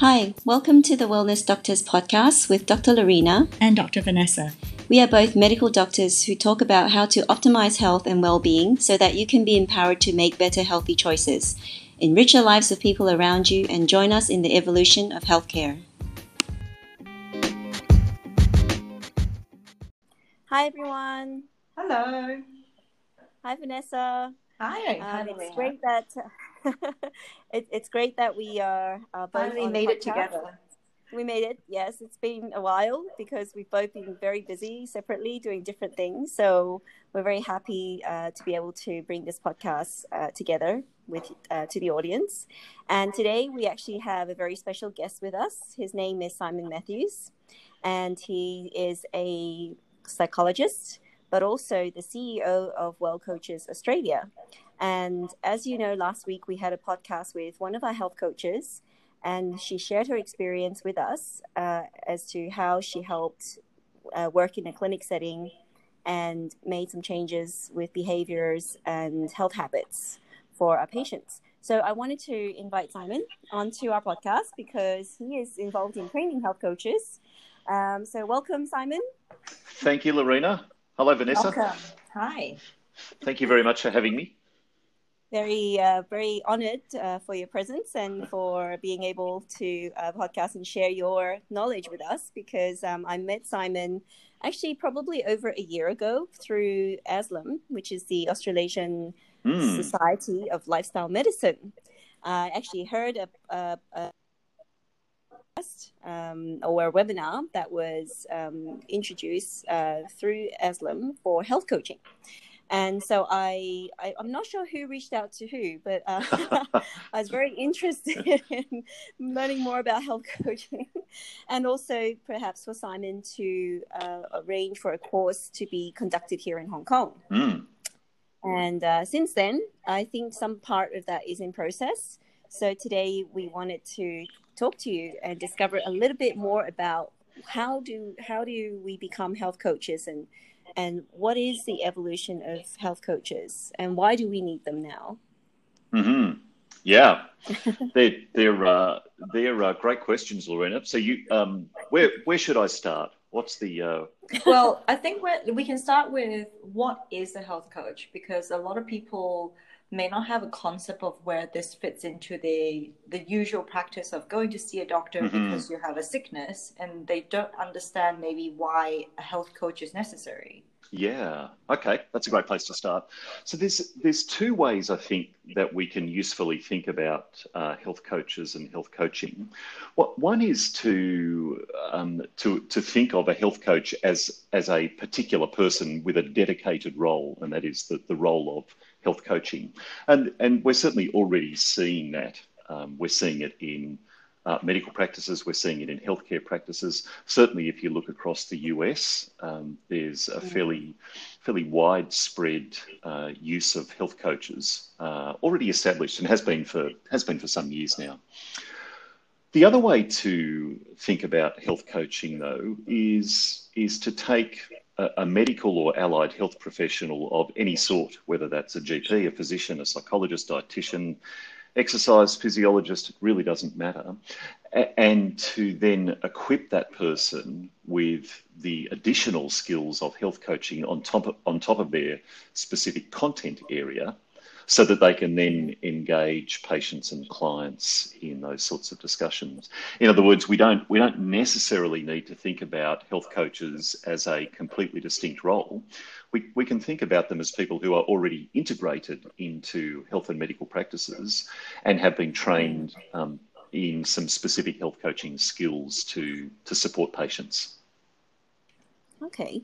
Hi, welcome to the Wellness Doctors podcast with Dr. Laurena and Dr. Vanessa. We are both medical doctors who talk about how to optimize health and well being so that you can be empowered to make better healthy choices. Enrich the lives of people around you and join us in the evolution of healthcare. Hi, everyone. Hello. Hi, Vanessa. Hi. Um, it's great that it, it's great that we are uh, both finally made it together. We made it. Yes, it's been a while because we've both been very busy separately doing different things. So we're very happy uh, to be able to bring this podcast uh, together with uh, to the audience. And today we actually have a very special guest with us. His name is Simon Matthews, and he is a psychologist but also the CEO of WellCoaches Australia. And as you know, last week we had a podcast with one of our health coaches, and she shared her experience with us uh, as to how she helped uh, work in a clinic setting and made some changes with behaviors and health habits for our patients. So I wanted to invite Simon onto our podcast because he is involved in training health coaches. Um, so welcome, Simon. Thank you, Laurena. Hello, Vanessa. Welcome. Hi. Thank you very much for having me. Very, uh, very honored uh, for your presence and for being able to uh, podcast and share your knowledge with us because um, I met Simon actually probably over a year ago through ASLM, which is the Australasian mm. Society of Lifestyle Medicine. I actually heard a, a, a um, or a webinar that was um, introduced uh, through ASLM for health coaching. And so I, I am not sure who reached out to who, but uh, I was very interested in learning more about health coaching, and also perhaps for Simon to uh, arrange for a course to be conducted here in Hong Kong. Mm. And uh, since then, I think some part of that is in process. So today we wanted to talk to you and discover a little bit more about how do how do we become health coaches and and what is the evolution of health coaches and why do we need them now? Mm-hmm. Yeah, they're they're uh, they're uh, great questions, Laurena. So you um, where where should I start? What's the uh... well? I think we we can start with what is a health coach because a lot of people may not have a concept of where this fits into the the usual practice of going to see a doctor mm-hmm. because you have a sickness and they don't understand maybe why a health coach is necessary. Yeah. Okay. That's a great place to start. So there's there's two ways i think that we can usefully think about uh, health coaches and health coaching. What one is to um, to to think of a health coach as as a particular person with a dedicated role and that is the, the role of health coaching. And, and we're certainly already seeing that. Um, we're seeing it in uh, medical practices, we're seeing it in healthcare practices. Certainly, if you look across the US, um, there's a fairly, fairly widespread uh, use of health coaches uh, already established and has been for has been for some years now. The other way to think about health coaching, though, is is to take a, a, medical or allied health professional of any sort, whether that's a GP, a physician, a psychologist, dietitian, exercise physiologist, it really doesn't matter, and to then equip that person with the additional skills of health coaching on top of, on top of their specific content area so that they can then engage patients and clients in those sorts of discussions. In other words, we don't we don't necessarily need to think about health coaches as a completely distinct role. We, we can think about them as people who are already integrated into health and medical practices and have been trained um, in some specific health coaching skills to to support patients. Okay.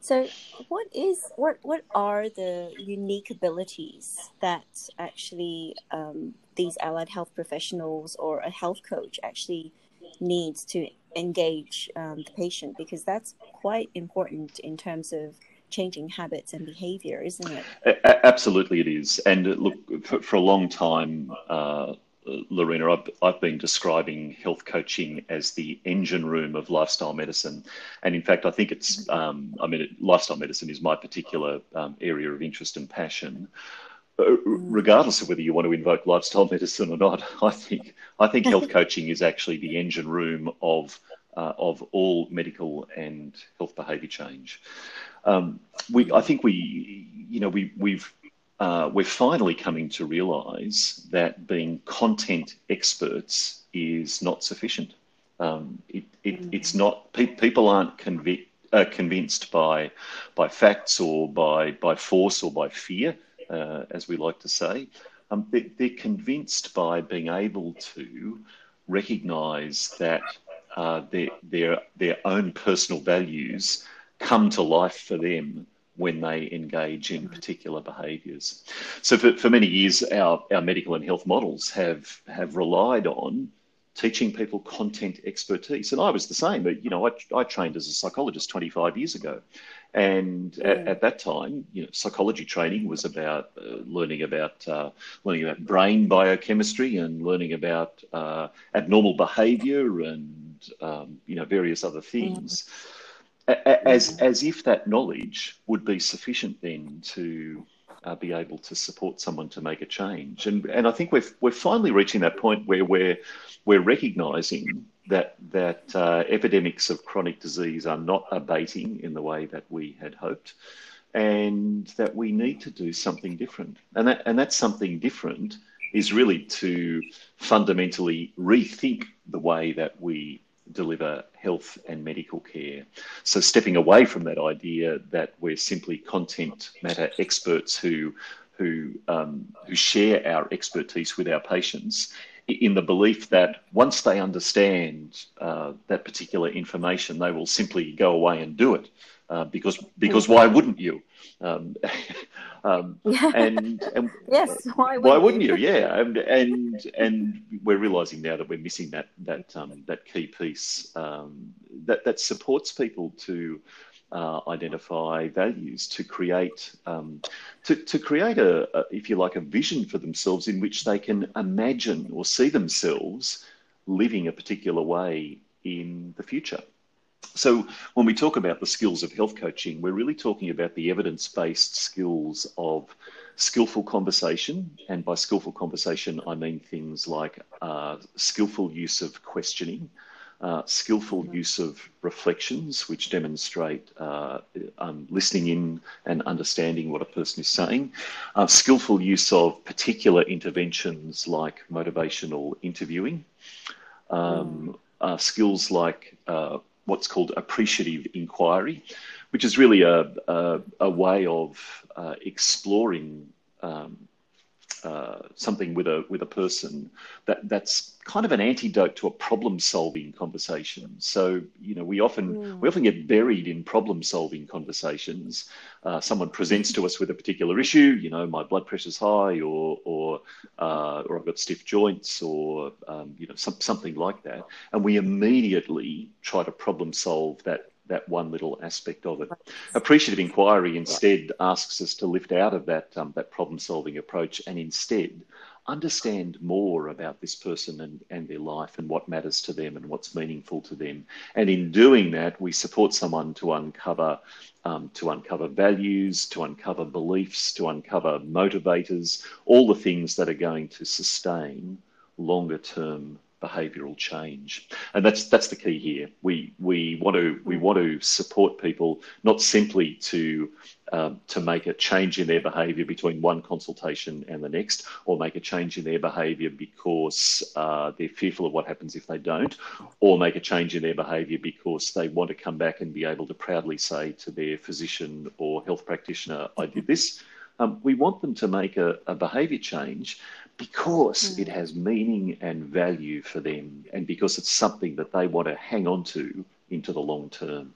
So, what is what what are the unique abilities that actually um, these allied health professionals or a health coach actually needs to engage um, the patient? Because that's quite important in terms of changing habits and behavior, isn't it? A- absolutely, it is. And look, for, for a long time. Uh, Laurena, I've, I've been describing health coaching as the engine room of lifestyle medicine. And in fact, I think it's, um, I mean, it, lifestyle medicine is my particular um, area of interest and passion. regardless of whether you want to invoke lifestyle medicine or not, I think I think health coaching is actually the engine room of uh, of all medical and health behaviour change. Um, we, I think we, you know, we, we've uh, we're finally coming to realise that being content experts is not sufficient. Um, it, it, mm. It's not pe- people aren't uh, convinced by by facts or by by force or by fear, uh, as we like to say. Um, they, they're convinced by being able to recognise that uh, their their their own personal values come to life for them when they engage in particular behaviours. So for, for many years, our, our medical and health models have have relied on teaching people content expertise. And I was the same. You know, I, I trained as a psychologist 25 years ago. And at, at, that time, you know, psychology training was about uh, learning about uh, learning about brain biochemistry and learning about uh, abnormal behaviour and um, you know various other things. Mm as as if that knowledge would be sufficient then to uh, be able to support someone to make a change. And and I think we're we're finally reaching that point where we're we're recognising that that uh, epidemics of chronic disease are not abating in the way that we had hoped, and that we need to do something different. And that and that something different is really to fundamentally rethink the way that we deliver health and medical care. So, stepping away from that idea that we're simply content matter experts who who um, who share our expertise with our patients, in the belief that once they understand uh, that particular information, they will simply go away and do it. Uh, because because why wouldn't you? Um, um, yeah. and, and, yes, why wouldn't, why wouldn't you? you? Yeah, and, and and we're realizing now that we're missing that that um, that key piece um, that that supports people to uh, identify values, to create um, to, to create a, a, if you like, a vision for themselves in which they can imagine or see themselves living a particular way in the future. So, when we talk about the skills of health coaching, we're really talking about the evidence based skills of skillful conversation. And by skillful conversation, I mean things like uh, skillful use of questioning, uh, skillful use of reflections, which demonstrate uh, um, listening in and understanding what a person is saying, uh, skillful use of particular interventions like motivational interviewing, um, mm. skills like uh, what's called appreciative inquiry, which is really a, a, a way of uh, exploring um, uh, something with a with a person that that's kind of an antidote to a problem solving conversation. So you know we often mm. we often get buried in problem solving conversations. Uh, someone presents to us with a particular issue. You know, my blood pressure's high, or or uh, or I've got stiff joints, or um, you know some, something like that, and we immediately try to problem solve that that one little aspect of it. Appreciative inquiry instead asks us to lift out of that um, that problem solving approach and instead understand more about this person and, and their life and what matters to them and what's meaningful to them. And in doing that, we support someone to uncover um, to uncover values, to uncover beliefs, to uncover motivators, all the things that are going to sustain longer term behavioural change, and that's that's the key here. We we want to we want to support people not simply to um, to make a change in their behaviour between one consultation and the next, or make a change in their behaviour because uh, they're fearful of what happens if they don't, or make a change in their behaviour because they want to come back and be able to proudly say to their physician or health practitioner, "I did this." Um, we want them to make a, a behaviour change because mm. it has meaning and value for them and because it's something that they want to hang on to into the long term.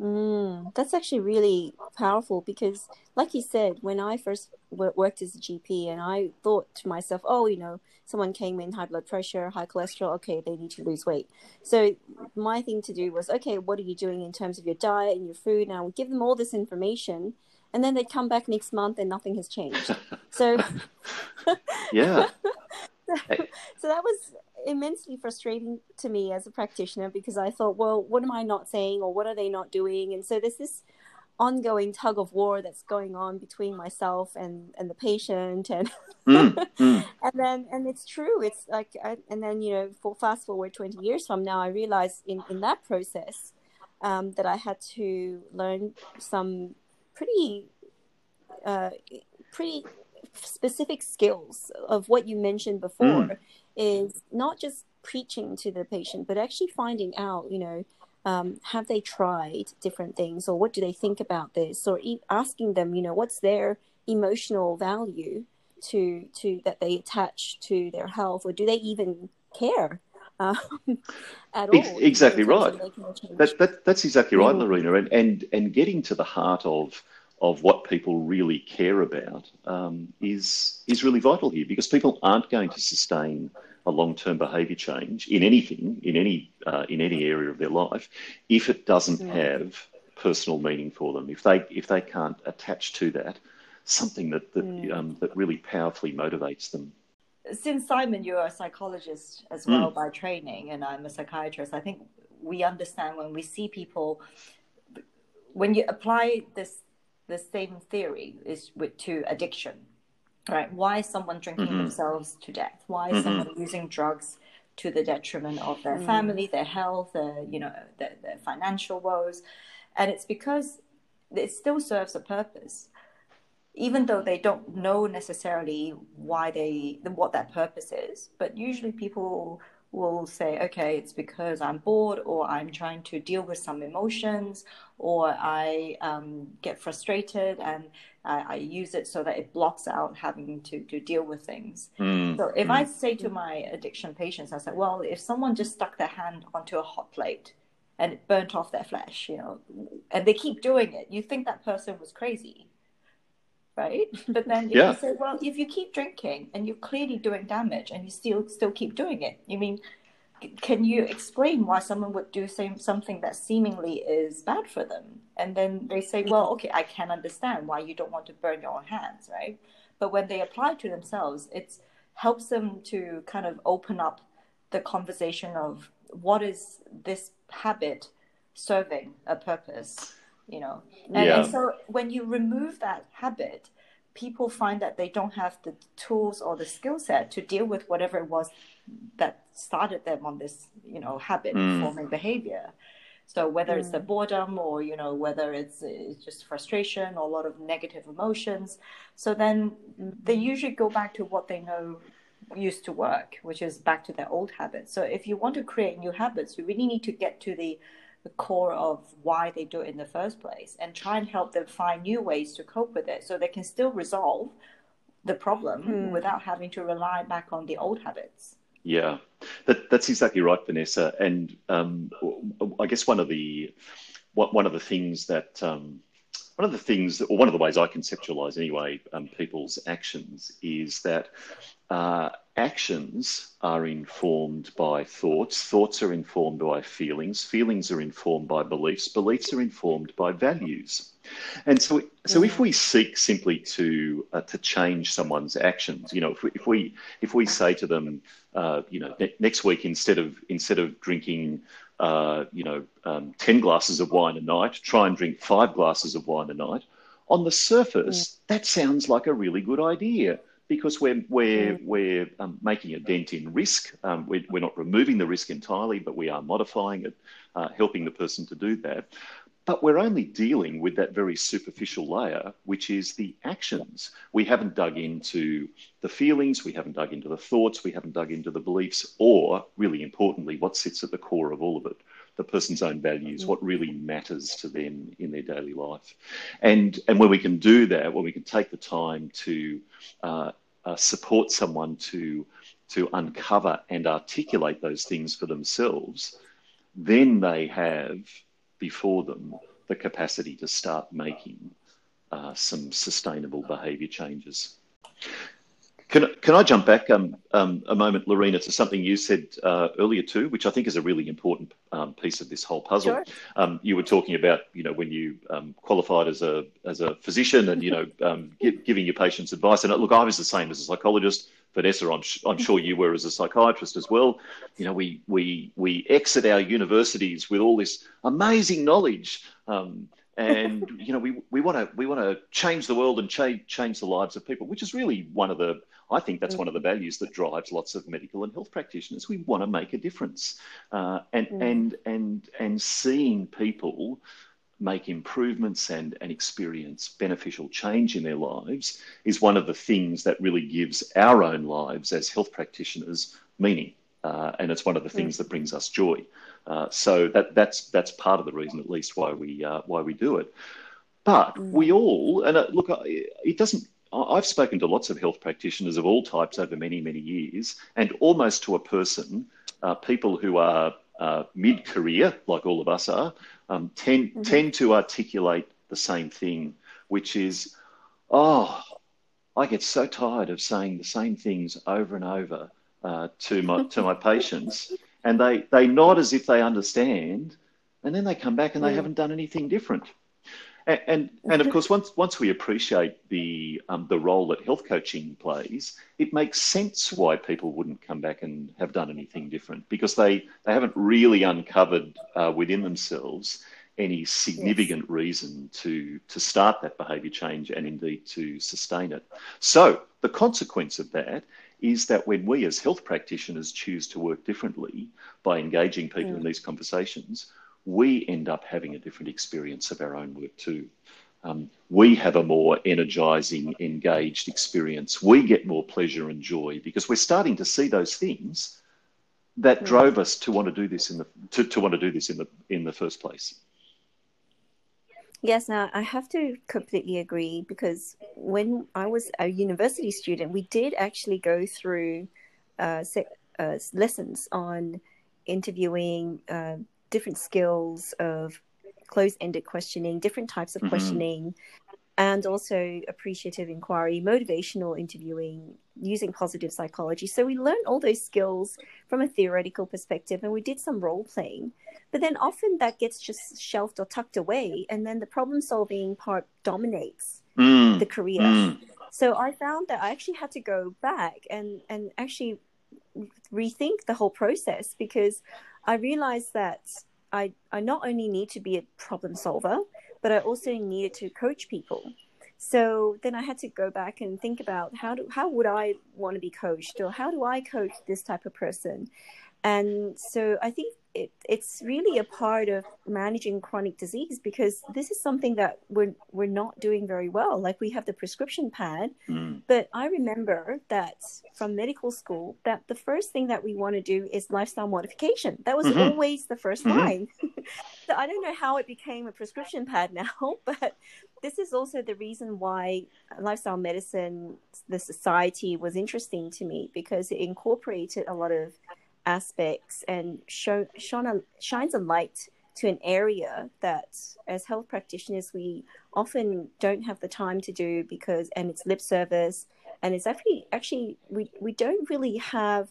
Mm, that's actually really powerful because, like you said, when I first worked as a GP and I thought to myself, oh, you know, someone came in high blood pressure, high cholesterol, okay, they need to lose weight. So my thing to do was, okay, what are you doing in terms of your diet and your food? And I would give them all this information and then they come back next month and nothing has changed. So, yeah. so that was immensely frustrating to me as a practitioner because I thought, well, what am I not saying or what are they not doing? And so there's this ongoing tug of war that's going on between myself and and the patient and Mm, mm. and then and it's true it's like I, and then you know for fast forward 20 years from now i realized in in that process um, that i had to learn some pretty uh, pretty specific skills of what you mentioned before is not just preaching to the patient but actually finding out you know um, have they tried different things or what do they think about this? Or e- asking them you know what's their emotional value to to that they attach to their health? Or do they even care um, at all exactly in terms of right. making a change? That, that, that's exactly right, Mm. Laurena, and, and and getting to the heart of of what people really care about um, is is really vital here because people aren't going to sustain a long term behaviour change in anything in any uh, in any area of their life if it doesn't Mm. have personal meaning for them. If they if they can't attach to that something that that, Mm. um, that really powerfully motivates them. Since Simon, you're a psychologist as well by training, and I'm a psychiatrist, I think we understand when we see people, when you apply this the same theory is with to addiction, right? Why is someone drinking Mhm. themselves to death? Why is Mhm. someone using drugs to the detriment of their Mm. family, their health, their you know their, their financial woes? And it's because it still serves a purpose even though they don't know necessarily why they what that purpose is but usually people will say okay it's because i'm bored or i'm trying to deal with some emotions or i um, get frustrated and I, I use it so that it blocks out having to, to deal with things. Mm, so if mm. I say to my addiction patients, I say, well, if someone just stuck their hand onto a hot plate and it burnt off their flesh, you know, and they keep doing it, you think that person was crazy, right? But then if Yeah. you say, well, if you keep drinking and you're clearly doing damage and you still still keep doing it, you mean, can you explain why someone would do same, something that seemingly is bad for them? And then they say, well, okay, I can understand why you don't want to burn your own hands, right? But when they apply to themselves, it helps them to kind of open up the conversation of what is this habit serving a purpose, you know? And, Yeah. and so when you remove that habit, people find that they don't have the tools or the skill set to deal with whatever it was that started them on this, you know, habit Mm. forming behavior. So whether it's the boredom or you know whether it's, it's just frustration or a lot of negative emotions, so then they usually go back to what they know used to work, which is back to their old habits. So if you want to create new habits, you really need to get to the the core of why they do it in the first place and try and help them find new ways to cope with it so they can still resolve the problem Hmm. without having to rely back on the old habits. Yeah, that, that's exactly right, Vanessa. And um, I guess one of the one of the things that um, one of the things, or one of the ways I conceptualize anyway, um, people's actions is that uh, actions are informed by thoughts, thoughts are informed by feelings, feelings are informed by beliefs, beliefs are informed by values. And so, so if we seek simply to uh, to change someone's actions, you know, if we if we, if we say to them, uh, you know, ne- next week instead of instead of drinking, uh, you know, um, ten glasses of wine a night, try and drink five glasses of wine a night. On the surface, that sounds like a really good idea because we're we're we're um, making a dent in risk. Um, we're, we're not removing the risk entirely, but we are modifying it, uh, helping the person to do that. But we're only dealing with that very superficial layer, which is the actions. We haven't dug into the feelings, we haven't dug into the thoughts, we haven't dug into the beliefs, or really importantly, what sits at the core of all of it the person's own values, what really matters to them in their daily life. And, and when we can do that, when we can take the time to uh, uh, support someone to, to uncover and articulate those things for themselves, then they have before them the capacity to start making uh, some sustainable behaviour changes. Can, can I jump back um, um, a moment, Laurena, to something you said uh, earlier too, which I think is a really important um, piece of this whole puzzle. Sure. Um, you were talking about, you know, when you um, qualified as a as a physician and you know um, gi- giving your patients advice. And uh, look, I was the same as a psychologist. Vanessa, I'm, I'm sure you were as a psychiatrist as well. You know, we we we exit our universities with all this amazing knowledge. Um, and you know we we want to we want to change the world and change change the lives of people, which is really one of the I think that's one of the values that drives lots of medical and health practitioners. We want to make a difference, uh, and mm. and and and seeing people make improvements and, and experience beneficial change in their lives is one of the things that really gives our own lives as health practitioners meaning. Uh, and it's one of the things mm. that brings us joy. Uh, so that that's that's part of the reason, at least, why we uh, why we do it. But mm. we all, and uh, look, it doesn't. I've spoken to lots of health practitioners of all types over many many years, and almost to a person, uh, people who are uh, mid career, like all of us are, um, tend mm-hmm. tend to articulate the same thing, which is, oh, I get so tired of saying the same things over and over uh, to my to my patients, and they they nod as if they understand, and then they come back and they mm. haven't done anything different. And, and, and of course, once once we appreciate the um, the role that health coaching plays, it makes sense why people wouldn't come back and have done anything different because they they haven't really uncovered uh, within themselves any significant yes. reason to to start that behaviour change and indeed to sustain it. So the consequence of that is that when we as health practitioners choose to work differently by engaging people mm. in these conversations, we end up having a different experience of our own work too. Um, we have a more energizing, engaged experience. We get more pleasure and joy because we're starting to see those things that mm. drove us to want to do this in the to, to want to do this in the in the first place. Yes, now I have to completely agree because when I was a university student, we did actually go through uh, uh, lessons on interviewing uh, different skills of closed ended questioning, different types of mm-hmm. questioning, and also appreciative inquiry, motivational interviewing, using positive psychology. So we learned all those skills from a theoretical perspective and we did some role playing. But then often that gets just shelved or tucked away, and then the problem solving part dominates mm. the career. Mm. So I found that I actually had to go back and, and actually rethink the whole process because I realized that I, I not only need to be a problem solver, but I also needed to coach people. So then I had to go back and think about how do how would I want to be coached or how do I coach this type of person? And so I think it, it's really a part of managing chronic disease because this is something that we're we're not doing very well. Like we have the prescription pad, mm. but I remember that from medical school that the first thing that we want to do is lifestyle modification. That was mm-hmm. always the 1st mm-hmm. line. so I don't know how it became a prescription pad now, but this is also the reason why lifestyle medicine, the society, was interesting to me because it incorporated a lot of aspects and show, shone a, shines a light to an area that as health practitioners we often don't have the time to do because and it's lip service and it's actually actually we, we don't really have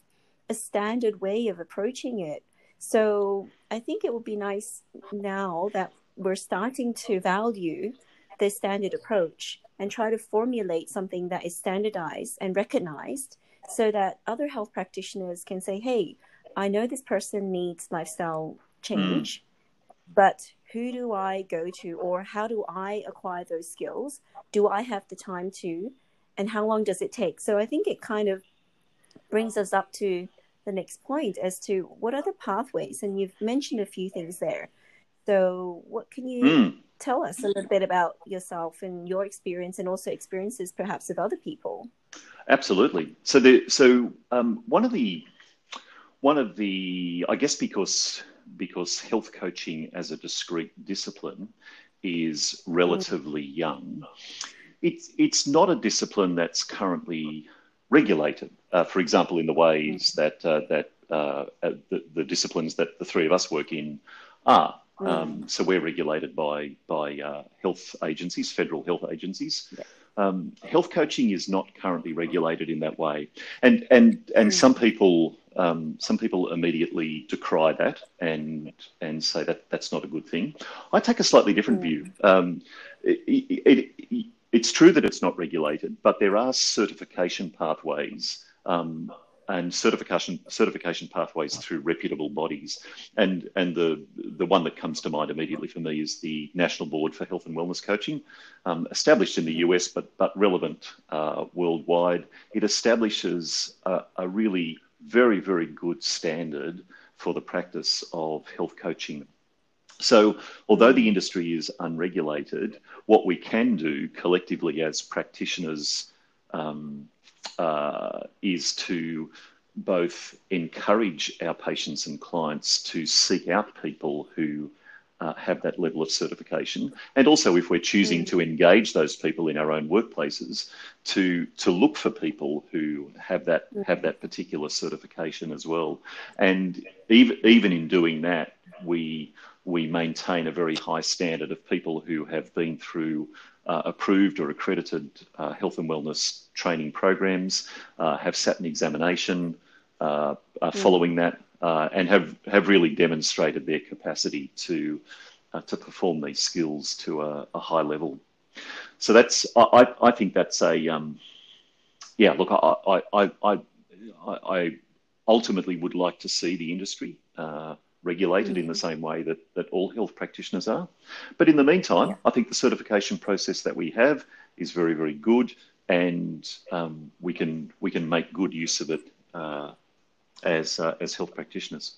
a standard way of approaching it. So i think it would be nice now that we're starting to value the standard approach and try to formulate something that is standardized and recognized so that other health practitioners can say, hey, I know this person needs lifestyle change, mm. but who do I go to or how do I acquire those skills? Do I have the time to? And how long does it take? So I think it kind of brings us up to the next point as to what are the pathways. And you've mentioned a few things there. So, what can you mm. tell us a little bit about yourself and your experience, and also experiences perhaps of other people? Absolutely. So, the so um, one of the one of the I guess because because health coaching as a discrete discipline is relatively young, it's it's not a discipline that's currently regulated. Uh, for example, in the ways mm. that uh, that uh, uh, the, the disciplines that the three of us work in are. Mm. Um, so we're regulated by by uh, health agencies, federal health agencies. Yeah. Um, health coaching is not currently regulated in that way, and and and mm. some people um, some people immediately decry that and and say that that's not a good thing. I take a slightly different mm. view. Um, it, it, it, it's true that it's not regulated, but there are certification pathways um, and certification certification pathways through reputable bodies. And and the the one that comes to mind immediately for me is the National Board for Health and Wellness Coaching, um, established in the US but but relevant uh, worldwide. It establishes a, a really very very good standard for the practice of health coaching so, although the industry is unregulated, what we can do collectively as practitioners um, uh, is to both encourage our patients and clients to seek out people who uh, have that level of certification, and also if we're choosing mm. to engage those people in our own workplaces, to to look for people who have that mm. have that particular certification as well. And even even in doing that, we we maintain a very high standard of people who have been through uh, approved or accredited uh, health and wellness training programs, uh, have sat an examination uh, mm. following that, uh, and have, have really demonstrated their capacity to to perform these skills to a, a, high level. So that's I, I think that's a um, yeah look I, I I I ultimately would like to see the industry regulated mm-hmm. in the mm-hmm. same way that, that all health practitioners are. But in the meantime, yeah. I think the certification process that we have is very, very good, and um, we can we can make good use of it uh, as uh, as health practitioners.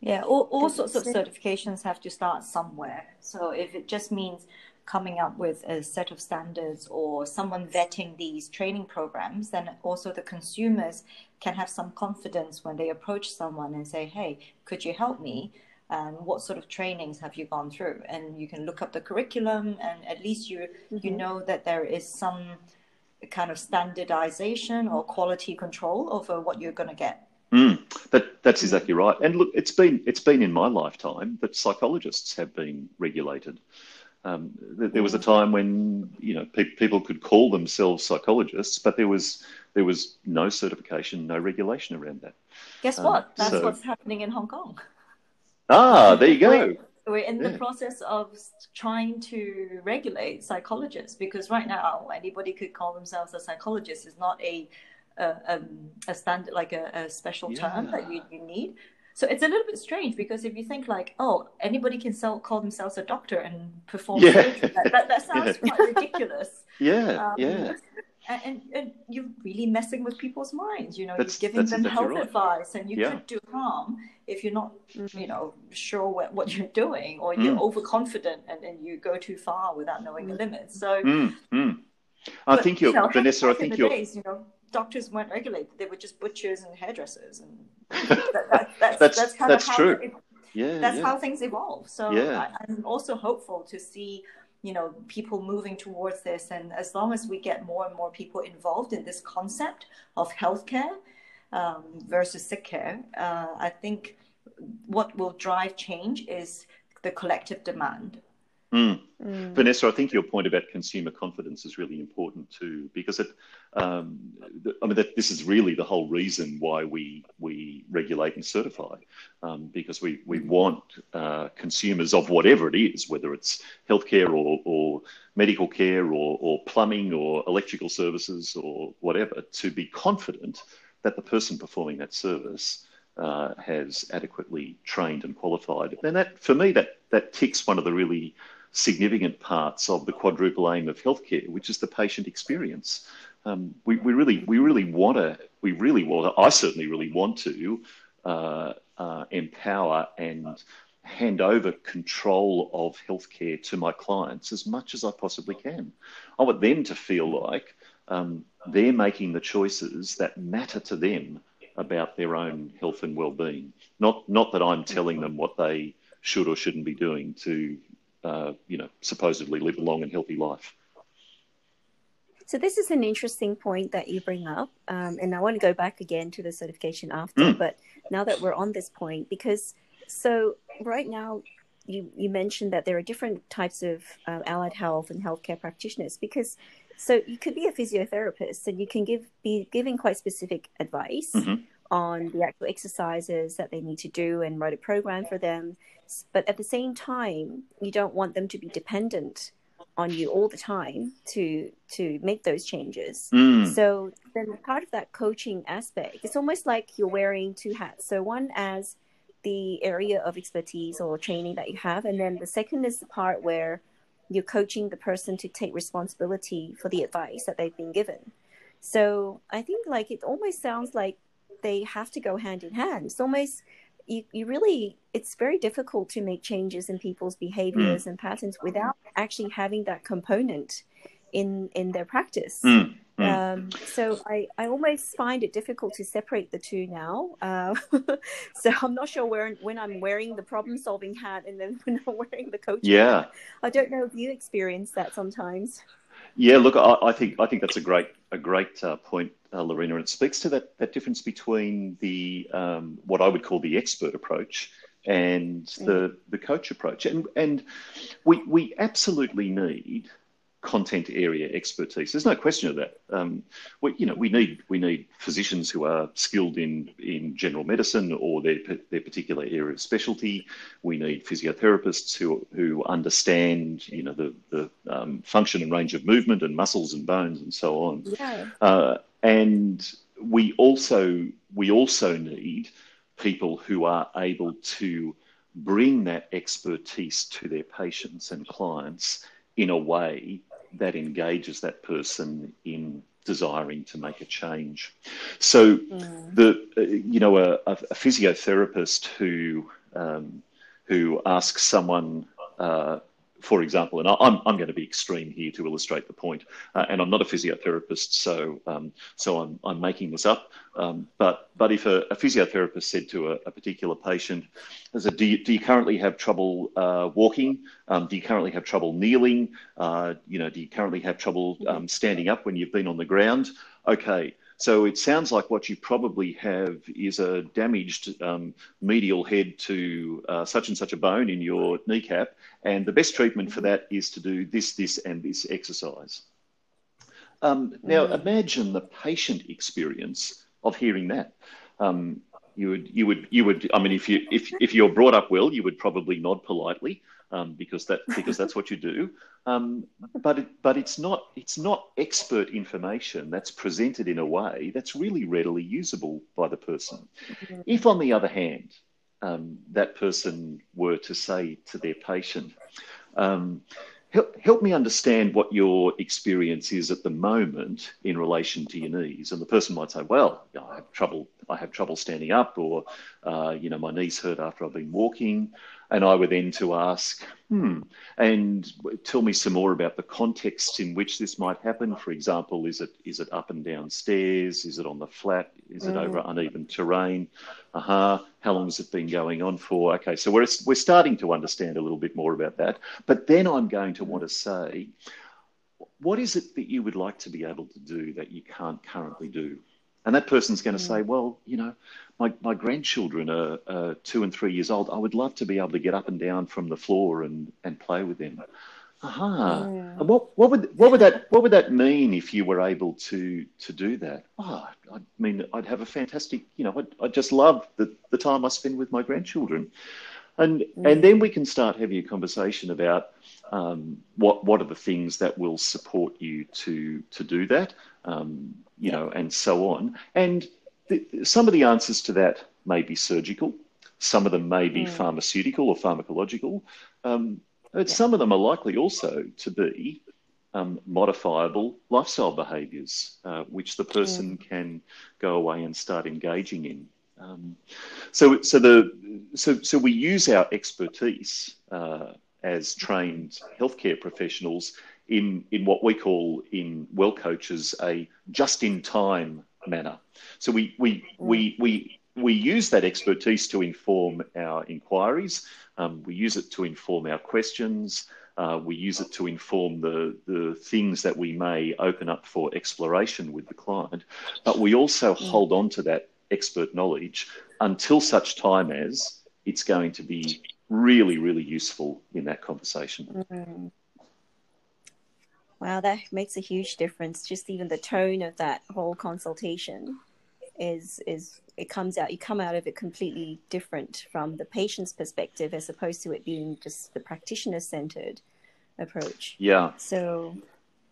Yeah, all, all sorts of certifications have to start somewhere. So if it just means coming up with a set of standards or someone vetting these training programs, then also the consumers can have some confidence when they approach someone and say, hey, could you help me? And what sort of trainings have you gone through? And you can look up the curriculum, and at least you mm-hmm. you know that there is some kind of standardization or quality control over what you're going to get. Mm, that, that's exactly right. And look, it's been it's been in my lifetime that psychologists have been regulated. Um, there was a time when you know pe- people could call themselves psychologists, but there was there was no certification, no regulation around that. Guess um, what? That's so... what's happening in Hong Kong. Ah, there you go. We're, we're in yeah. the process of trying to regulate psychologists because right now anybody could call themselves a psychologist is not a a, um, a standard like a, a special yeah. term that you, you need so it's a little bit strange because if you think like, oh, anybody can sell, call themselves a doctor and perform yeah. surgery, that, that, that, sounds yeah. quite ridiculous. Yeah, um, yeah. And, and, you're really messing with people's minds. You know, that's, you're giving them health right. advice, and you yeah. could do harm if you're not, you know, sure what, what you're doing, or you're mm. overconfident and, and you go too far without knowing the limits. So, mm, mm. I but, think you're, you know, Vanessa. I think you're. Days, you know, doctors weren't regulated; they were just butchers and hairdressers, and that, that, that's, that's, that's kind that's of how true. It, yeah, that's yeah. how things evolve. So yeah. I, I'm also hopeful to see you know people moving towards this and as long as we get more and more people involved in this concept of healthcare um, versus sick care uh, i think what will drive change is the collective demand Mm. Mm. Vanessa, I think your point about consumer confidence is really important too, because it, um, I mean, that this is really the whole reason why we we regulate and certify, um, because we we want uh, consumers of whatever it is, whether it's healthcare or, or medical care or, or plumbing or electrical services or whatever, to be confident that the person performing that service uh, has adequately trained and qualified. And that, for me, that that ticks one of the really significant parts of the quadruple aim of healthcare, which is the patient experience. Um, we, we really we really want to we really want I certainly really want to uh, uh, empower and hand over control of healthcare to my clients as much as I possibly can. I want them to feel like um, they're making the choices that matter to them about their own health and well-being. Not not that I'm telling them what they should or shouldn't be doing to uh, you know, supposedly live a long and healthy life. So this is an interesting point that you bring up, um, and I want to go back again to the certification after. Mm. But now that we're on this point, because so right now you you mentioned that there are different types of uh, allied health and healthcare practitioners. Because so you could be a physiotherapist and you can give be giving quite specific advice. Mm-hmm on the actual exercises that they need to do and write a program for them. But at the same time, you don't want them to be dependent on you all the time to to make those changes. Mm. So then part of that coaching aspect, it's almost like you're wearing two hats. So one as the area of expertise or training that you have, and then the second is the part where you're coaching the person to take responsibility for the advice that they've been given. So I think like it almost sounds like they have to go hand in hand. It's almost you, you really it's very difficult to make changes in people's behaviors mm. and patterns without actually having that component in in their practice. Mm. Um, so I, I almost find it difficult to separate the two now. Uh, so I'm not sure where when I'm wearing the problem solving hat and then when I'm wearing the coaching yeah. hat. I don't know if you experience that sometimes. Yeah, look, I, I think I think that's a great a great uh, point, uh, Laurena, it speaks to that that difference between the um, what I would call the expert approach and the mm. the coach approach, and and we we absolutely need content area expertise. There's no question of that. Um, we, you know, we need we need physicians who are skilled in in general medicine or their their particular area of specialty. We need physiotherapists who who understand you know the the um, function and range of movement and muscles and bones and so on. Yeah. Uh, and we also we also need people who are able to bring that expertise to their patients and clients in a way that engages that person in desiring to make a change. So, mm. the uh, you know a, a, physiotherapist who um, who asks someone uh, for example, and I'm, I'm going to be extreme here to illustrate the point, uh, and I'm not a physiotherapist, so um, so I'm, I'm making this up. Um, but but if a, a physiotherapist said to a, a particular patient, as a, do, you, do you currently have trouble uh, walking? Um, do you currently have trouble kneeling? Uh, you know, do you currently have trouble um, standing up when you've been on the ground? Okay, so it sounds like what you probably have is a damaged um, medial head to uh, such and such a bone in your kneecap, and the best treatment for that is to do this, this, and this exercise. Um, now, imagine the patient experience of hearing that. Um, you would, you would, you would. I mean, if you if if you're brought up well, you would probably nod politely um, because that because that's what you do. Um, but it, but it's not it's not expert information that's presented in a way that's really readily usable by the person. If, on the other hand, um, that person were to say to their patient, um, help, help me understand what your experience is at the moment in relation to your knees. And the person might say, well, I have trouble, I have trouble standing up, or uh, you know, my knees hurt after I've been walking. And I were then to ask, hmm, and tell me some more about the context in which this might happen. For example, is it is it up and down stairs? Is it on the flat? Is it mm. over uneven terrain? Aha, uh-huh. how long has it been going on for? Okay, so we're we're starting to understand a little bit more about that. But then I'm going to want to say, what is it that you would like to be able to do that you can't currently do? And that person's going to say, well, you know, my, my grandchildren are, are, two and three years old. I would love to be able to get up and down from the floor and, and play with them. Aha. Yeah. And what, what would what would that what would that mean if you were able to to do that? Oh, I mean, I'd have a fantastic, you know, I'd, I'd just love the, the time I spend with my grandchildren. And mm. and then we can start having a conversation about um, what what are the things that will support you to to do that, um, you know, and so on. And some of the answers to that may be surgical, some of them may be mm. pharmaceutical or pharmacological, um, but yeah. some of them are likely also to be um, modifiable lifestyle behaviours, uh, which the person mm. can go away and start engaging in. Um, so, so the so so we use our expertise uh, as trained healthcare professionals in in what we call in WellCoaches a just in time manner. So we we we we we use that expertise to inform our inquiries. Um, we use it to inform our questions. Uh, we use it to inform the, the things that we may open up for exploration with the client. But we also mm. hold on to that expert knowledge until such time as it's going to be really, really useful in that conversation. Mm. Wow, that makes a huge difference. Just even the tone of that whole consultation is is it comes out you come out of it completely different from the patient's perspective as opposed to it being just the practitioner centered. approach. Yeah. So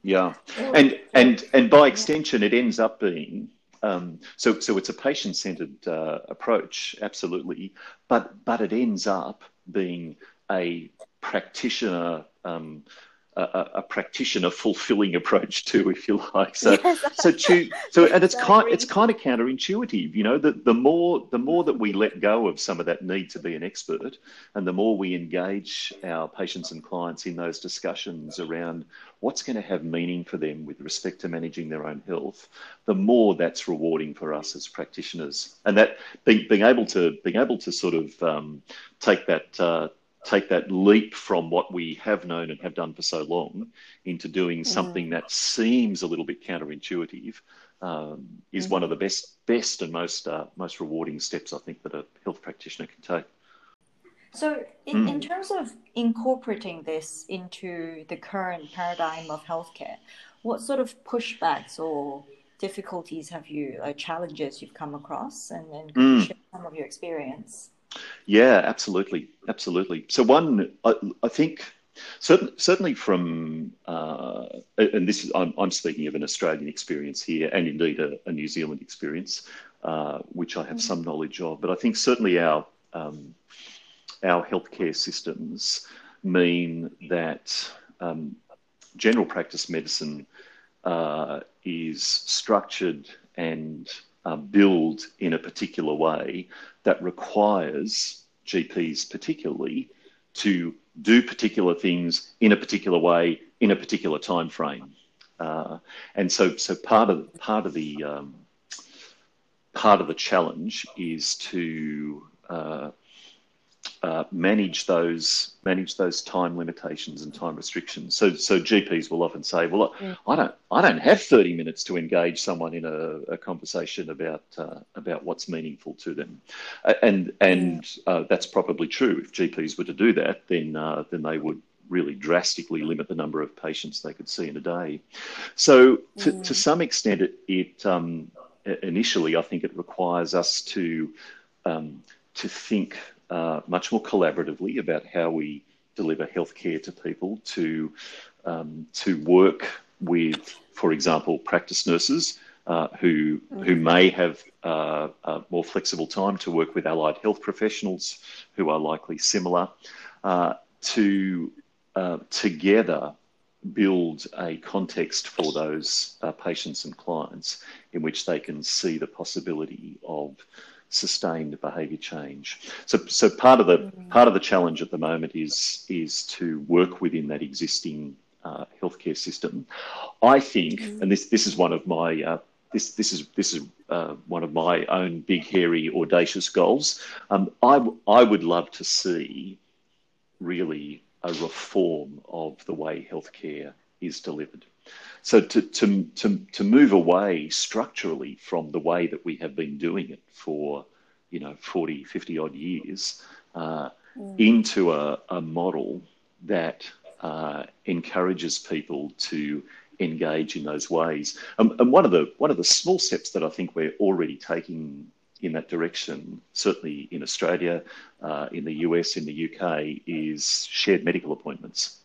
yeah, and and and by extension, it ends up being um, so. So it's a patient-centered uh, approach, absolutely, but but it ends up being a practitioner um, a, a, practitioner fulfilling approach too, if you like. So, yes, so, to, so, and it's kind, it's kind of counterintuitive, you know. That the more, the more that we let go of some of that need to be an expert, and the more we engage our patients and clients in those discussions around what's going to have meaning for them with respect to managing their own health, the more that's rewarding for us as practitioners, and that being, being able to being able to sort of um, take that. Uh, take that leap from what we have known and have done for so long into doing something mm. that seems a little bit counterintuitive um, is mm. one of the best, best and most uh, most rewarding steps I think that a health practitioner can take. So, in, mm. in terms of incorporating this into the current paradigm of healthcare, what sort of pushbacks or difficulties have you, or challenges you've come across, and, and mm. share some of your experience? Yeah, absolutely, absolutely. So one, I, I think certainly, certainly from, uh, and this is I'm, I'm, speaking of an Australian experience here, and indeed a, a New Zealand experience, uh, which I have mm-hmm. some knowledge of. But I think certainly our um, our healthcare systems mean that um, general practice medicine uh, is structured and uh, build in a particular way that requires GPs, particularly, to do particular things in a particular way in a particular time frame. Uh, and so, so part of part of the um, part of the challenge is to uh, uh, manage those manage those time limitations and time restrictions. So so GPs will often say, "Well, yeah. I don't I don't have thirty minutes to engage someone in a, a conversation about uh, about what's meaningful to them," and and yeah. uh, that's probably true. If GPs were to do that, then uh, then they would really drastically limit the number of patients they could see in a day. So to, yeah. to some extent, it, it um, initially I think it requires us to um, to think uh, much more collaboratively about how we deliver healthcare to people, to um, to work with, for example, practice nurses uh, who who mm. may have uh, more flexible time to work with allied health professionals who are likely similar, uh, to uh, together build a context for those uh, patients and clients in which they can see the possibility of sustained behaviour change. So, so part of the mm. part of the challenge at the moment is is to work within that existing uh, healthcare system. I think, mm. and this this is one of my uh, this this is this is uh, one of my own big, hairy, audacious goals. Um, I I would love to see really a reform of the way healthcare is delivered. So to, to, to, to move away structurally from the way that we have been doing it for, you know, 40, 50 odd years uh, mm. into a, a model that uh, encourages people to engage in those ways. Um, and one of the one of the small steps that I think we're already taking in that direction, certainly in Australia, uh, in the US, in the UK, is shared medical appointments.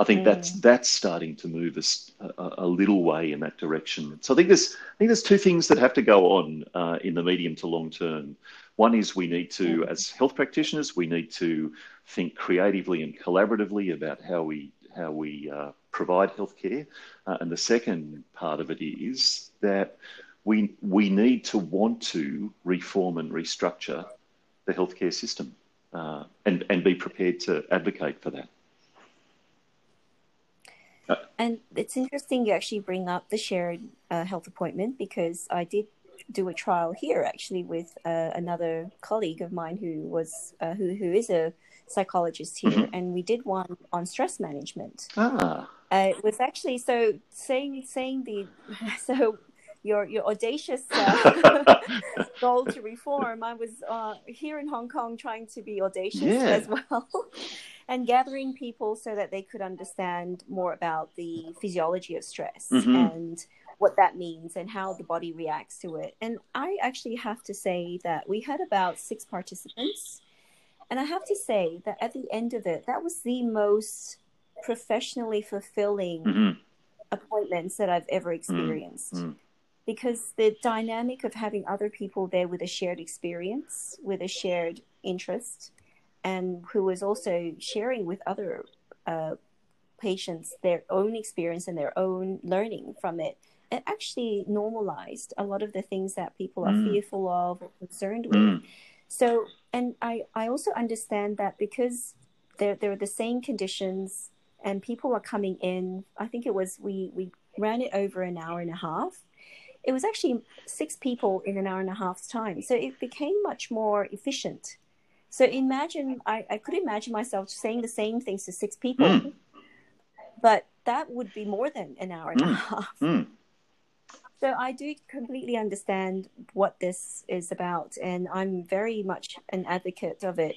I think mm. that's that's starting to move us a, a, little way in that direction. So I think there's I think there's two things that have to go on uh, in the medium to long term. One is we need to, mm. as health practitioners, we need to think creatively and collaboratively about how we how we uh, provide healthcare, uh, and the second part of it is that we we need to want to reform and restructure the healthcare system, uh, and and be prepared to advocate for that. And it's interesting you actually bring up the shared uh, health appointment because I did do a trial here actually with uh, another colleague of mine who was uh, who who is a psychologist here, mm-hmm. and we did one on stress management. Ah. Uh, it was actually so saying saying the so your your audacious uh, goal to reform. I was uh, here in Hong Kong trying to be audacious yeah. as well, and gathering people so that they could understand more about the physiology of stress mm-hmm. and what that means and how the body reacts to it. And I actually have to say that we had about six participants. And I have to say that at the end of it, that was the most professionally fulfilling Mhm. appointments that I've ever experienced. mm. Because the dynamic of having other people there with a shared experience, with a shared interest, and who was also sharing with other uh, patients their own experience and their own learning from it, it actually normalized a lot of the things that people are Mm. fearful of or concerned with. Mm. So, and I, I also understand that because they're, they're the same conditions and people are coming in, I think it was, we, we ran it over an hour and a half. It was actually six people in an hour and a half's time. So it became much more efficient. So imagine, I, I could imagine myself saying the same things to six people, Mm. but that would be more than an hour and a Mm. half. Mm. So I do completely understand what this is about, and I'm very much an advocate of it.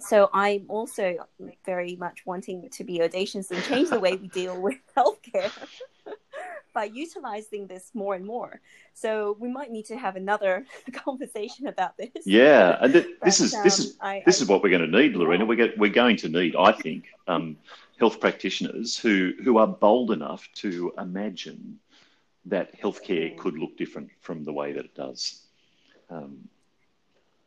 So I'm also very much wanting to be audacious and change the way we deal with healthcare by utilizing this more and more. So we might need to have another conversation about this. Yeah, and th- this But, is this is um, I, this I- is what we're going to need, Laurena. We're get, we're going to need, I think, um, health practitioners who who are bold enough to imagine that healthcare could look different from the way that it does. Um,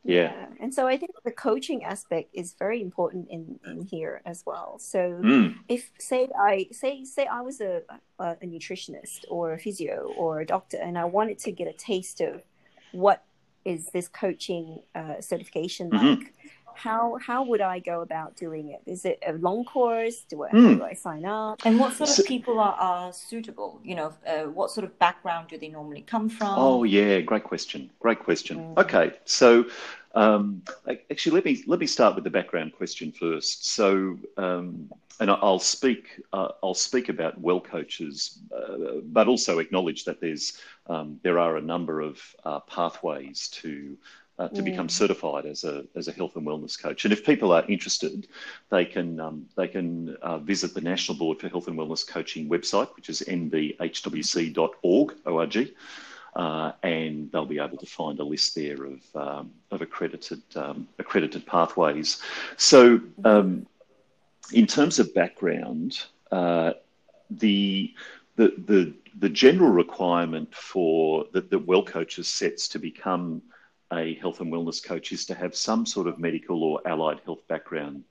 yeah. And so I think the coaching aspect is very important in, in here as well. So Mm. if say I say say I was a, a a nutritionist or a physio or a doctor and I wanted to get a taste of what is this coaching uh, certification Mhm. like, how how would I go about doing it? Is it a long course? Do I Mm. do I sign up? And what sort So- of people are, are suitable? You know, uh, what sort of background do they normally come from? Oh yeah, great question. Great question. Mm. Okay, so um, actually, let me let me start with the background question first. So, um, and I- I'll speak uh, I'll speak about WellCoaches, uh, but also acknowledge that there's um, there are a number of uh, pathways to. Uh, to become Mm. certified as a as a health and wellness coach, and if people are interested, they can um, they can uh, visit the National Board for Health and Wellness Coaching website, which is nbhwc.org org, uh, and they'll be able to find a list there of um, of accredited um, accredited pathways. So, um, in terms of background, uh, the the the the general requirement for that the WellCoaches sets to become a health and wellness coach is to have some sort of medical or allied health background.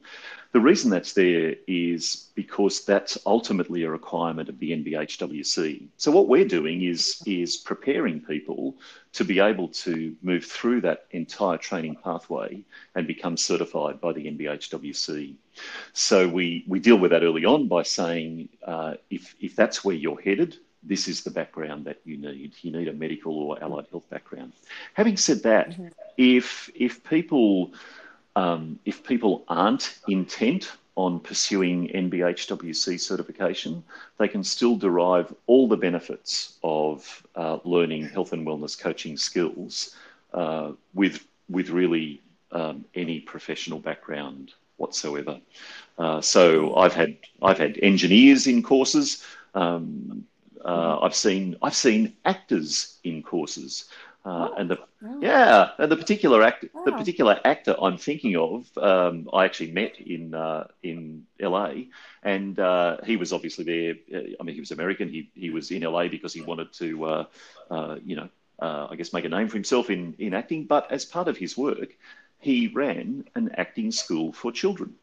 The reason that's there is because that's ultimately a requirement of the NBHWC. So what we're doing is is preparing people to be able to move through that entire training pathway and become certified by the NBHWC. So we we deal with that early on by saying uh, if if that's where you're headed, this is the background that you need. You need a medical or allied health background. Having said that, Mhm. if if people um, if people aren't intent on pursuing NBHWC certification, they can still derive all the benefits of uh, learning health and wellness coaching skills uh, with with really um, any professional background whatsoever. Uh, so I've had I've had engineers in courses. Um, uh, I've seen I've seen actors in courses, uh, Oh. and the Oh. yeah, and the particular act, the particular actor I'm thinking of, um, I actually met in uh, in LA, and uh, he was obviously there. uh, I mean, he was American. He he was in LA because he wanted to, uh, uh, you know, uh, I guess make a name for himself in in acting. But as part of his work, he ran an acting school for children.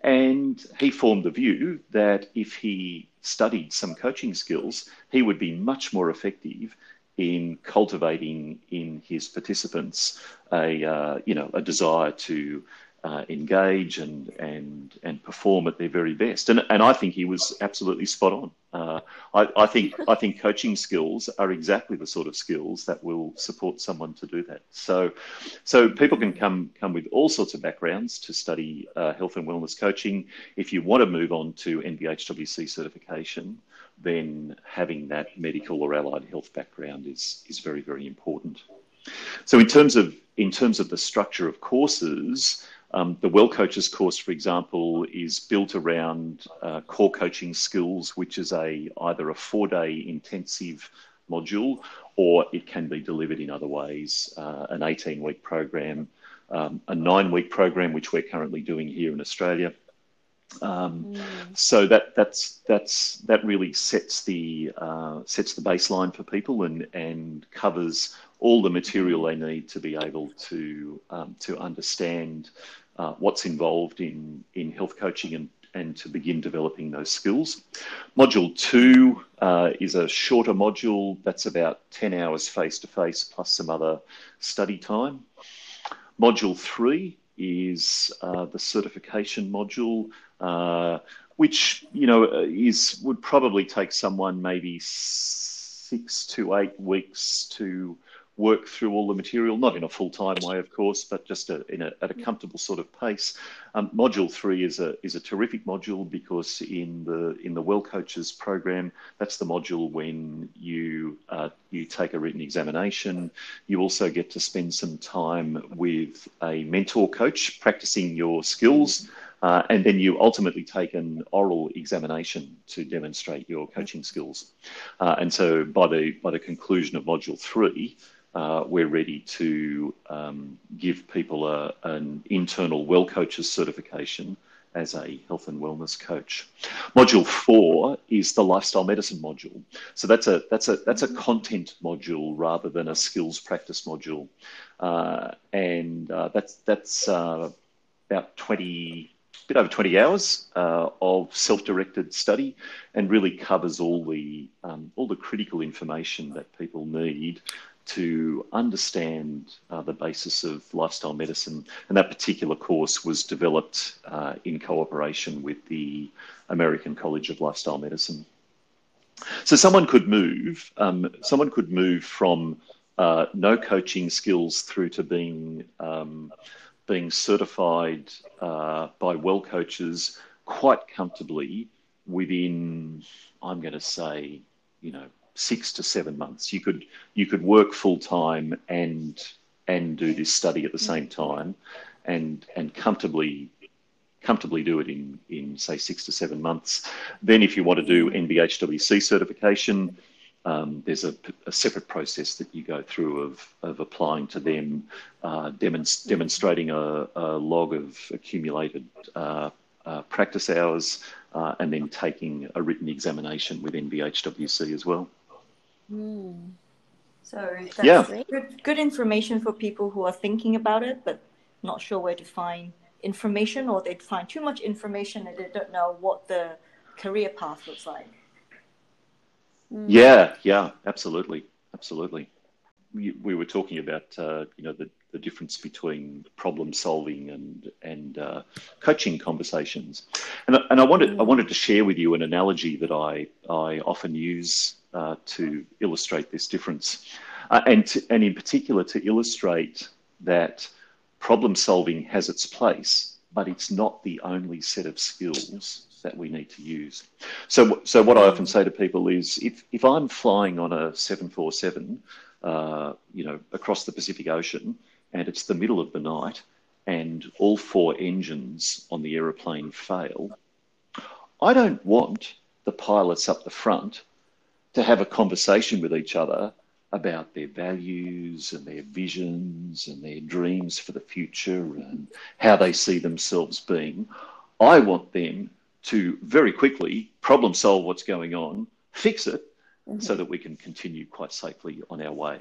And he formed the view that if he studied some coaching skills, he would be much more effective in cultivating in his participants a uh, you know a desire to uh, engage and and and perform at their very best. And and I think he was absolutely spot on. Uh, I, I think I think coaching skills are exactly the sort of skills that will support someone to do that. So so people can come come with all sorts of backgrounds to study uh, health and wellness coaching. If you want to move on to NBHWC certification, then having that medical or allied health background is is very very important. So in terms of in terms of the structure of courses, um, the WellCoaches course, for example, is built around uh, core coaching skills, which is a either a four-day intensive module or it can be delivered in other ways. Uh, an 18-week program, um, a nine-week program, which we're currently doing here in Australia, Um, mm. So that that's that's that really sets the uh, sets the baseline for people and and covers all the material they need to be able to um, to understand uh, what's involved in in health coaching and and to begin developing those skills. Module two uh, is a shorter module that's about 10 hours face to face plus some other study time. Module three is uh, the certification module, uh, which you know is would probably take someone maybe six to eight weeks to work through all the material, not in a full time way, of course, but just a, a, at a comfortable sort of pace. Um, module three is a is a terrific module because in the in the WellCoaches program, that's the module when you uh, you take a written examination. You also get to spend some time with a mentor coach, practicing your skills. Uh, and then you ultimately take an oral examination to demonstrate your coaching skills. Uh, and so by the by the conclusion of module three, uh, we're ready to um, give people a, an internal WellCoaches certification as a health and wellness coach. Module four is the lifestyle medicine module. So that's a that's a that's a content module rather than a skills practice module, uh, and uh, that's that's uh, about twenty. Bit over 20 hours uh, of self-directed study, and really covers all the um, all the critical information that people need to understand uh, the basis of lifestyle medicine. And that particular course was developed uh, in cooperation with the American College of Lifestyle Medicine. So someone could move, um, someone could move from uh, no coaching skills through to being um, being certified uh, by WellCoaches quite comfortably within, I'm going to say, you know, six to seven months. You could you could work full time and and do this study at the same time, and and comfortably comfortably do it in in say six to seven months. Then, if you want to do NBHWC certification, um, there's a, a, separate process that you go through of, of applying to them, uh, demonst- demonstrating a, a, log of accumulated uh, uh, practice hours, uh, and then taking a written examination with NBHWC as well. Mm. So that's yeah. good, good information for people who are thinking about it, but not sure where to find information, or they'd find too much information and they don't know what the career path looks like. Mm. Yeah, yeah, absolutely, absolutely. We, we were talking about uh, you know the, the difference between problem solving and and uh, coaching conversations, and and I wanted mm. I wanted to share with you an analogy that I I often use uh, to illustrate this difference. Uh, and, to, and in particular, to illustrate that problem solving has its place, but it's not the only set of skills that we need to use. So, so what I often say to people is, if, if I'm flying on a 747, uh, you know, across the Pacific Ocean, and it's the middle of the night, and all four engines on the aeroplane fail, I don't want the pilots up the front to have a conversation with each other about their values and their visions and their dreams for the future and how they see themselves being. I want them to very quickly problem solve what's going on, fix it, mm-hmm. so that we can continue quite safely on our way.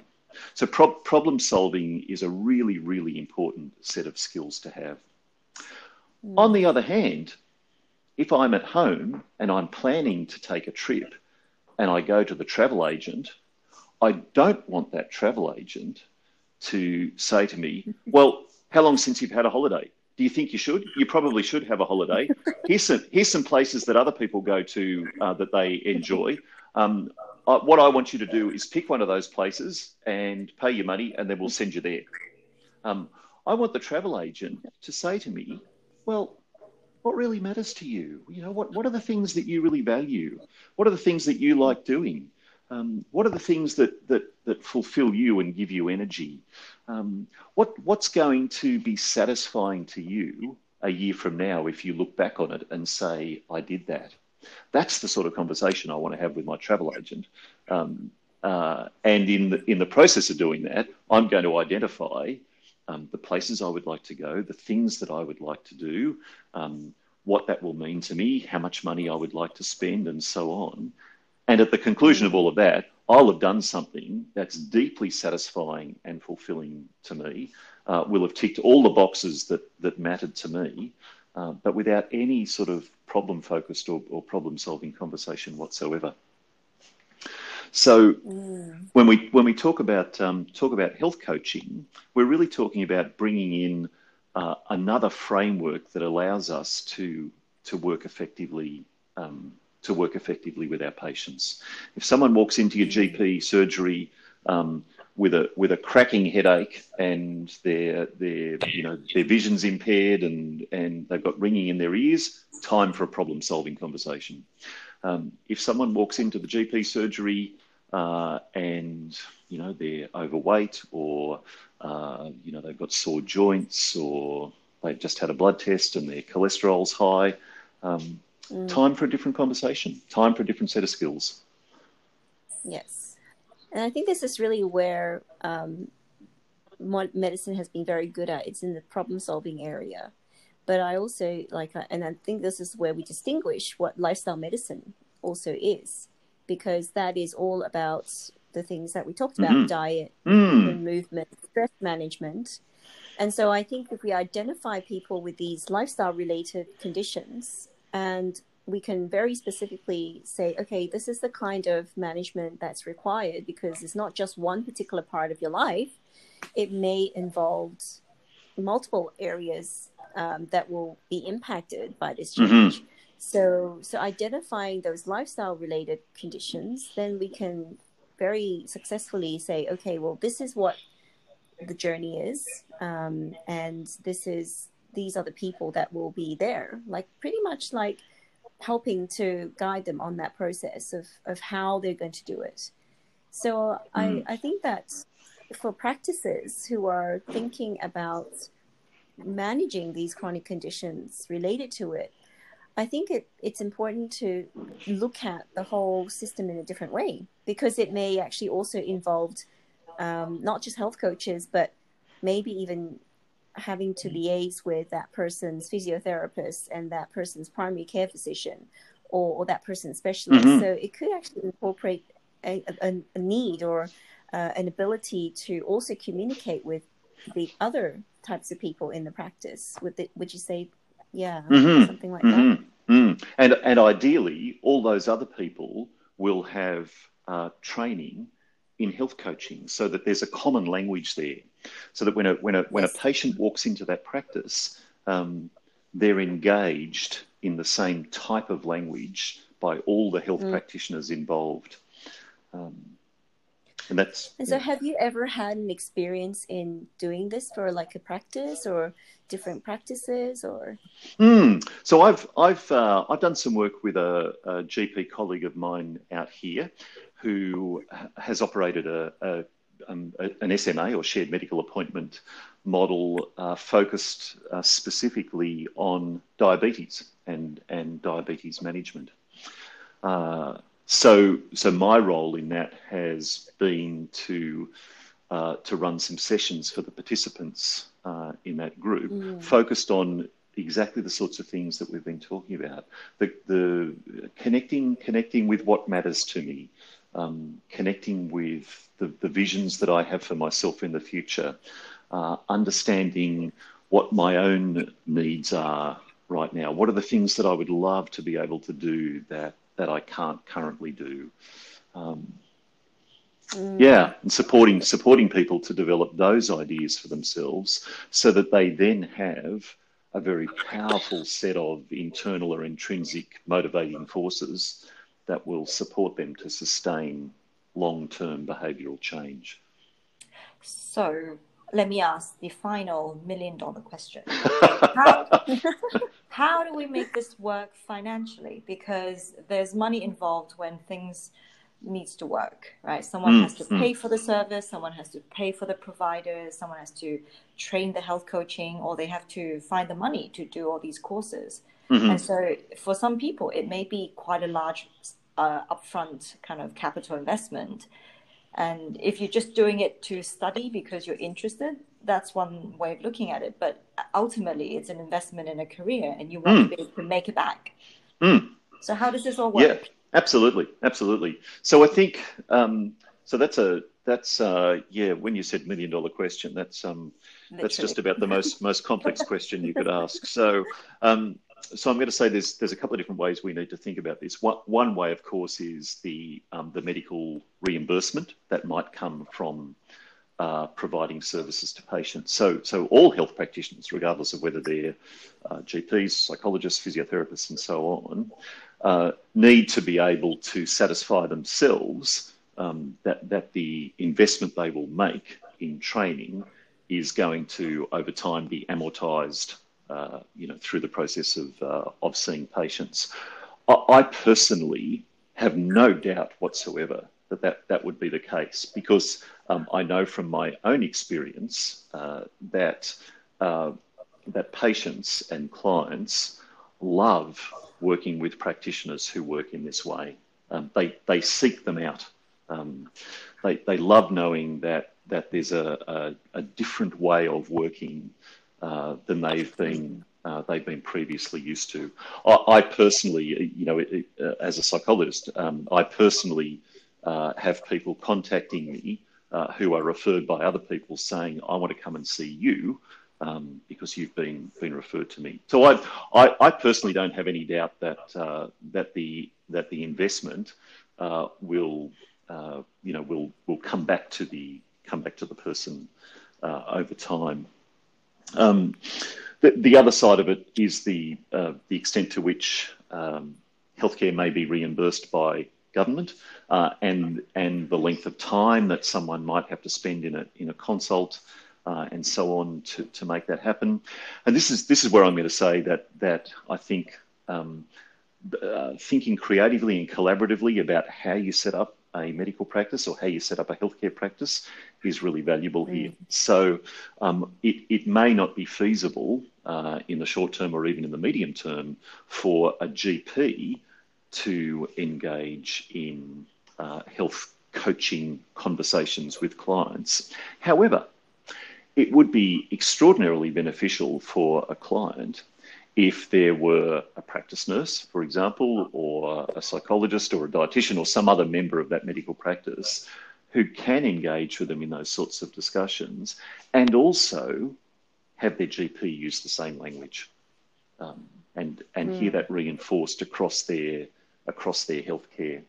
So, pro- problem solving is a really, really important set of skills to have. Mm. On the other hand, if I'm at home and I'm planning to take a trip, and I go to the travel agent, I don't want that travel agent to say to me, Well, how long since you've had a holiday? Do you think you should? You probably should have a holiday. Here's some, here's some places that other people go to uh, that they enjoy. Um, I, what I want you to do is pick one of those places and pay your money, and then we'll send you there. Um, I want the travel agent to say to me, Well, what really matters to you? You know, what, what are the things that you really value? What are the things that you like doing? Um, what are the things that, that, that fulfill you and give you energy? Um, what, what's going to be satisfying to you a year from now if you look back on it and say, I did that? That's the sort of conversation I want to have with my travel agent. Um, uh, and in the, in the process of doing that, I'm going to identify um, the places I would like to go, the things that I would like to do, um, what that will mean to me, how much money I would like to spend, and so on. And at the conclusion of all of that, I'll have done something that's deeply satisfying and fulfilling to me. Uh, will have ticked all the boxes that that mattered to me, uh, but without any sort of problem focused or, or problem solving conversation whatsoever. So mm. when we when we talk about um, talk about health coaching, we're really talking about bringing in uh, another framework that allows us to to work effectively um, to work effectively with our patients. If someone walks into your GP mm. surgery um, with a with a cracking headache and their their you know their vision's impaired and and they've got ringing in their ears, time for a problem solving conversation. Um, if someone walks into the GP surgery uh, and you know they're overweight or uh, you know they've got sore joints or they've just had a blood test and their cholesterol's high, um, mm. time for a different conversation, time for a different set of skills. Yes, and I think this is really where um, medicine has been very good at. It's in the problem solving area but I also like, and I think this is where we distinguish what lifestyle medicine also is, because that is all about the things that we talked about: mm-hmm. diet, mm. movement, stress management. And so I think if we identify people with these lifestyle related conditions and we can very specifically say, okay, this is the kind of management that's required because it's not just one particular part of your life. It may involve multiple areas um, that will be impacted by this mm-hmm. change. Mm-hmm. So, so identifying those lifestyle related conditions, then we can very successfully say, okay, well, this is what the journey is, um, and this is these are the people that will be there, like pretty much like helping to guide them on that process of of how they're going to do it. So mm. I I think that for practices who are thinking about managing these chronic conditions related to it, I think it, it's important to look at the whole system in a different way because it may actually also involve um, not just health coaches, but maybe even having to liaise with that person's physiotherapist and that person's primary care physician or, or that person's specialist. Mm-hmm. So it could actually incorporate a, a, a need or uh, an ability to also communicate with the other types of people in the practice. Would the, would you say, yeah, mm-hmm. something like mm-hmm. that? Mm. And and ideally, all those other people will have uh, training in health coaching, so that there's a common language there, so that when a when a when a patient walks into that practice, um, they're engaged in the same type of language by all the health mm. practitioners involved. Um, and that's and so yeah. have you ever had an experience in doing this for like a practice or different practices or mm. so i've i've uh, i've done some work with a, a, gp colleague of mine out here who has operated a, a um, an SMA or shared medical appointment model uh, focused uh, specifically on diabetes and, and diabetes management. Uh, so, so my role in that has been to uh, to run some sessions for the participants uh, in that group, mm. focused on exactly the sorts of things that we've been talking about. The, the connecting connecting with what matters to me, um, connecting with the, the visions that I have for myself in the future, uh, understanding what my own needs are right now. What are the things that I would love to be able to do that that I can't currently do. Um, mm. Yeah, and supporting supporting people to develop those ideas for themselves, so that they then have a very powerful set of internal or intrinsic motivating forces that will support them to sustain long term behavioural change. So, let me ask the final million dollar question. How, how do we make this work financially? Because there's money involved when things needs to work, right? Someone mm, has to mm. pay for the service, someone has to pay for the providers, someone has to train the health coaching, or they have to find the money to do all these courses. Mm-hmm. And so, for some people, it may be quite a large uh, upfront kind of capital investment. And if you're just doing it to study because you're interested, that's one way of looking at it. But ultimately, it's an investment in a career, and you want mm. to be able to make it back. Mm. So, how does this all work? Yeah, absolutely, absolutely. So, I think um, so. That's a that's uh, yeah. When you said million dollar question, that's um, Literally. that's just about the most most complex question you could ask. So, um, so I'm going to say there's there's a couple of different ways we need to think about this. One, one way, of course, is the um, the medical reimbursement that might come from uh, providing services to patients. So, so all health practitioners, regardless of whether they're uh, GPs, psychologists, physiotherapists, and so on, uh, need to be able to satisfy themselves um, that that the investment they will make in training is going to, over time, be amortised. Uh, you know, through the process of uh, of seeing patients, I, I personally have no doubt whatsoever that that, that would be the case because um, I know from my own experience uh, that uh, that patients and clients love working with practitioners who work in this way. Um, they they seek them out. Um, they they love knowing that that there's a, a, a different way of working than they've been uh, they've been previously used to. I, I personally, you know, it, uh, as a psychologist, um, I personally uh, have people contacting me uh, who are referred by other people saying, I want to come and see you um, because you've been been referred to me. So I, I, I personally don't have any doubt that uh, that the that the investment uh, will uh, you know will will come back to the come back to the person uh, over time. Um, the, the other side of it is the uh, the extent to which um, healthcare may be reimbursed by government uh, and and the length of time that someone might have to spend in a in a consult uh, and so on to, to make that happen. And this is this is where I'm going to say that that I think um, uh, thinking creatively and collaboratively about how you set up a medical practice or how you set up a healthcare practice is really valuable mm. here. So um, it, it may not be feasible uh, in the short term or even in the medium term for a GP to engage in uh, health coaching conversations with clients. However, it would be extraordinarily beneficial for a client if there were a practice nurse, for example, or a psychologist or a dietitian or some other member of that medical practice who can engage with them in those sorts of discussions and also have their GP use the same language um, and, and mm. hear that reinforced across their across their healthcare,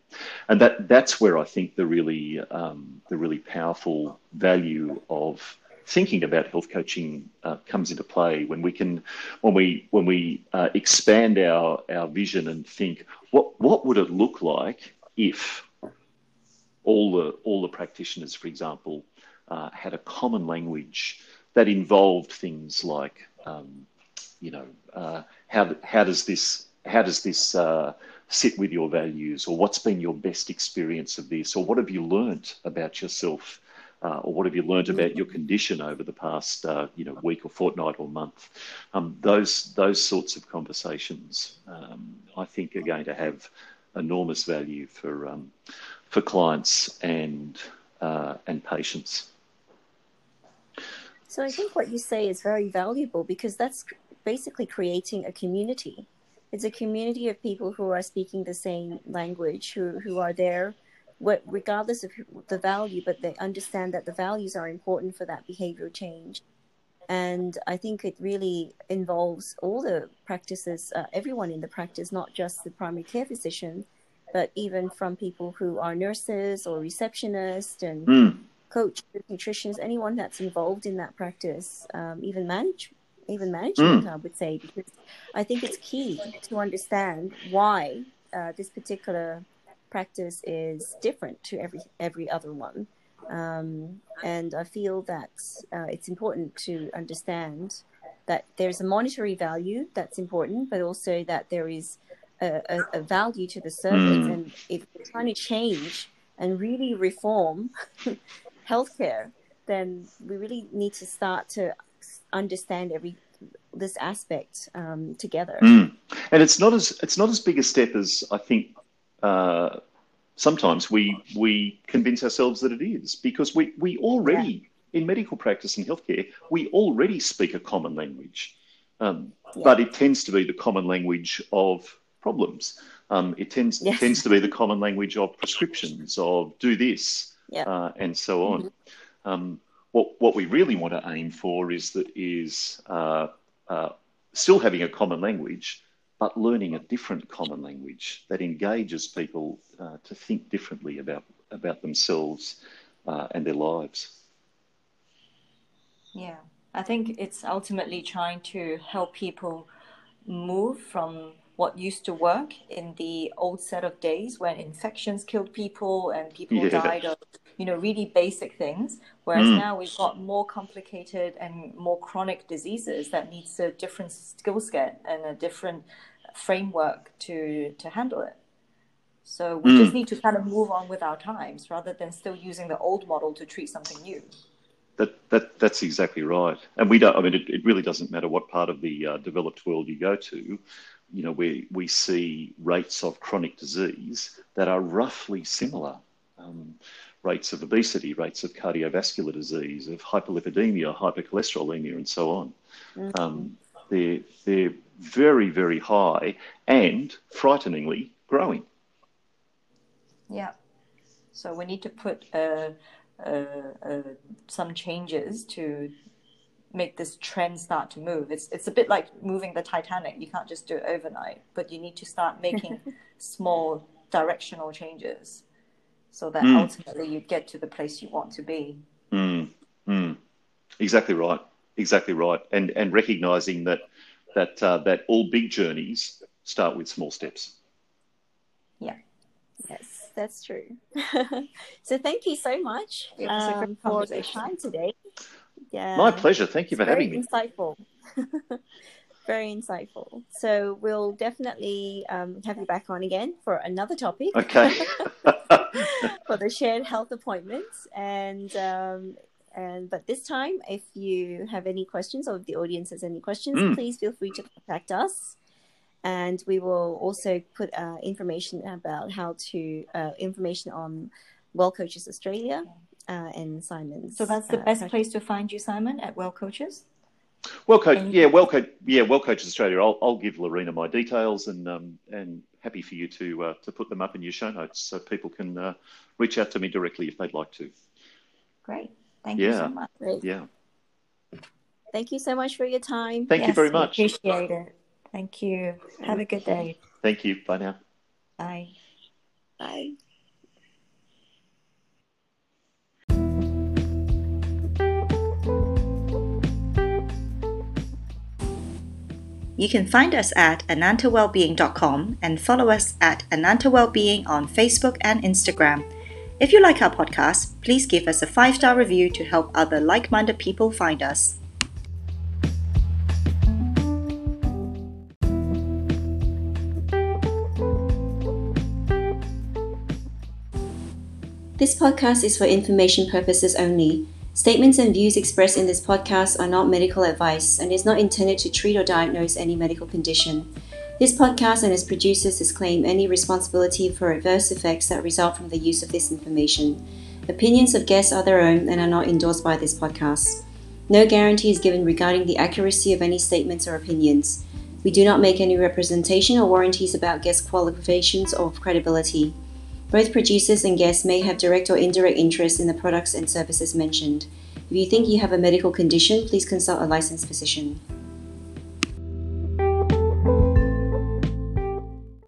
and that that's where I think the really um, the really powerful value of thinking about health coaching uh, comes into play when we can when we when we uh, expand our our vision and think what what would it look like if all the all the practitioners, for example, uh, had a common language that involved things like um, you know uh, how how does this how does this uh, sit with your values or what's been your best experience of this or what have you learnt about yourself uh, or what have you learnt about your condition over the past uh, you know week or fortnight or month. Um, those those sorts of conversations um, I think are going to have enormous value for um, for clients and uh, and patients. So I think what you say is very valuable because that's basically creating a community. It's a community of people who are speaking the same language, who, who are there what, regardless of the value, but they understand that the values are important for that behavioral change. And I think it really involves all the practices, uh, everyone in the practice, not just the primary care physician, but even from people who are nurses or receptionists and mm. coaches, nutritionists, anyone that's involved in that practice, um, even manage, even management, mm. I would say, because I think it's key to understand why uh, this particular practice is different to every every other one. Um, and I feel that uh, it's important to understand that there's a monetary value that's important, but also that there is a, a, a value to the service. Mm. And if we're trying to change and really reform healthcare, then we really need to start to understand every this aspect um, together. Mm. And it's not as it's not as big a step as I think. Uh, sometimes we we convince ourselves that it is because we we already in medical practice and healthcare, we already speak a common language, um, Yeah. but it tends to be the common language of problems. Um, it tends Yes. tends to be the common language of prescriptions, of do this, Yeah. uh, and so on. Um, what what we really want to aim for is that is uh, uh, still having a common language, but learning a different common language that engages people uh, to think differently about about themselves uh, and their lives. Yeah, I think it's ultimately trying to help people move from what used to work in the old set of days when infections killed people and people Yeah. died of, you know, really basic things. Whereas Mm. now we've got more complicated and more chronic diseases that needs a different skill set and a different framework to to handle it. So we just Mm. need to kind of move on with our times rather than still using the old model to treat something new. That, that that's exactly right, and we don't. I mean, it, it really doesn't matter what part of the uh, developed world you go to. You know, we we see rates of chronic disease that are roughly similar. Um, rates of obesity, rates of cardiovascular disease, of hyperlipidemia, hypercholesterolemia, and so on. Um, they're they're very very high and frighteningly growing. Yeah. So we need to put uh, uh, uh, some changes to make this trend start to move. It's it's a bit like moving the Titanic. You can't just do it overnight, but you need to start making small directional changes so that Mm. ultimately you get to the place you want to be. Mm, mm. Exactly right. Exactly right. And and recognizing that that uh, that all big journeys start with small steps. Yeah. Yes, that's true. so thank you so much It was a great um, for your time today. Yeah, My pleasure. Thank you for it's very having me. Insightful. very insightful. So we'll definitely um, have you back on again for another topic. Okay. for the shared health appointments and um, and but this time if you have any questions or if the audience has any questions Mm. please feel free to contact us and we will also put uh, information about how to uh, information on WellCoaches Australia uh, and simon's So that's the uh, best coach- place to find you, Simon, at Well Coaches. Well, coach. And- Yeah, well, coach. Yeah, well, coaches Australia. I'll, I'll give Laurena my details and um, and happy for you to uh, to put them up in your show notes so people can uh, reach out to me directly if they'd like to. Great. Thank you so much. Great. Yeah. thank you so much for your time Thank you very much. Appreciate it. Thank you. Have a good day. Thank you. Bye now. Bye. bye You can find us at anantawellbeing.com and follow us at Ananta Wellbeing on Facebook and Instagram. If you like our podcast, please give us a five star review to help other like minded people find us. This podcast is for information purposes only. Statements and views expressed in this podcast are not medical advice and is not intended to treat or diagnose any medical condition. This podcast and its producers disclaim any responsibility for adverse effects that result from the use of this information. Opinions of guests are their own and are not endorsed by this podcast. No guarantee is given regarding the accuracy of any statements or opinions. We do not make any representation or warranties about guest qualifications or credibility. Both producers and guests may have direct or indirect interest in the products and services mentioned. If you think you have a medical condition, please consult a licensed physician.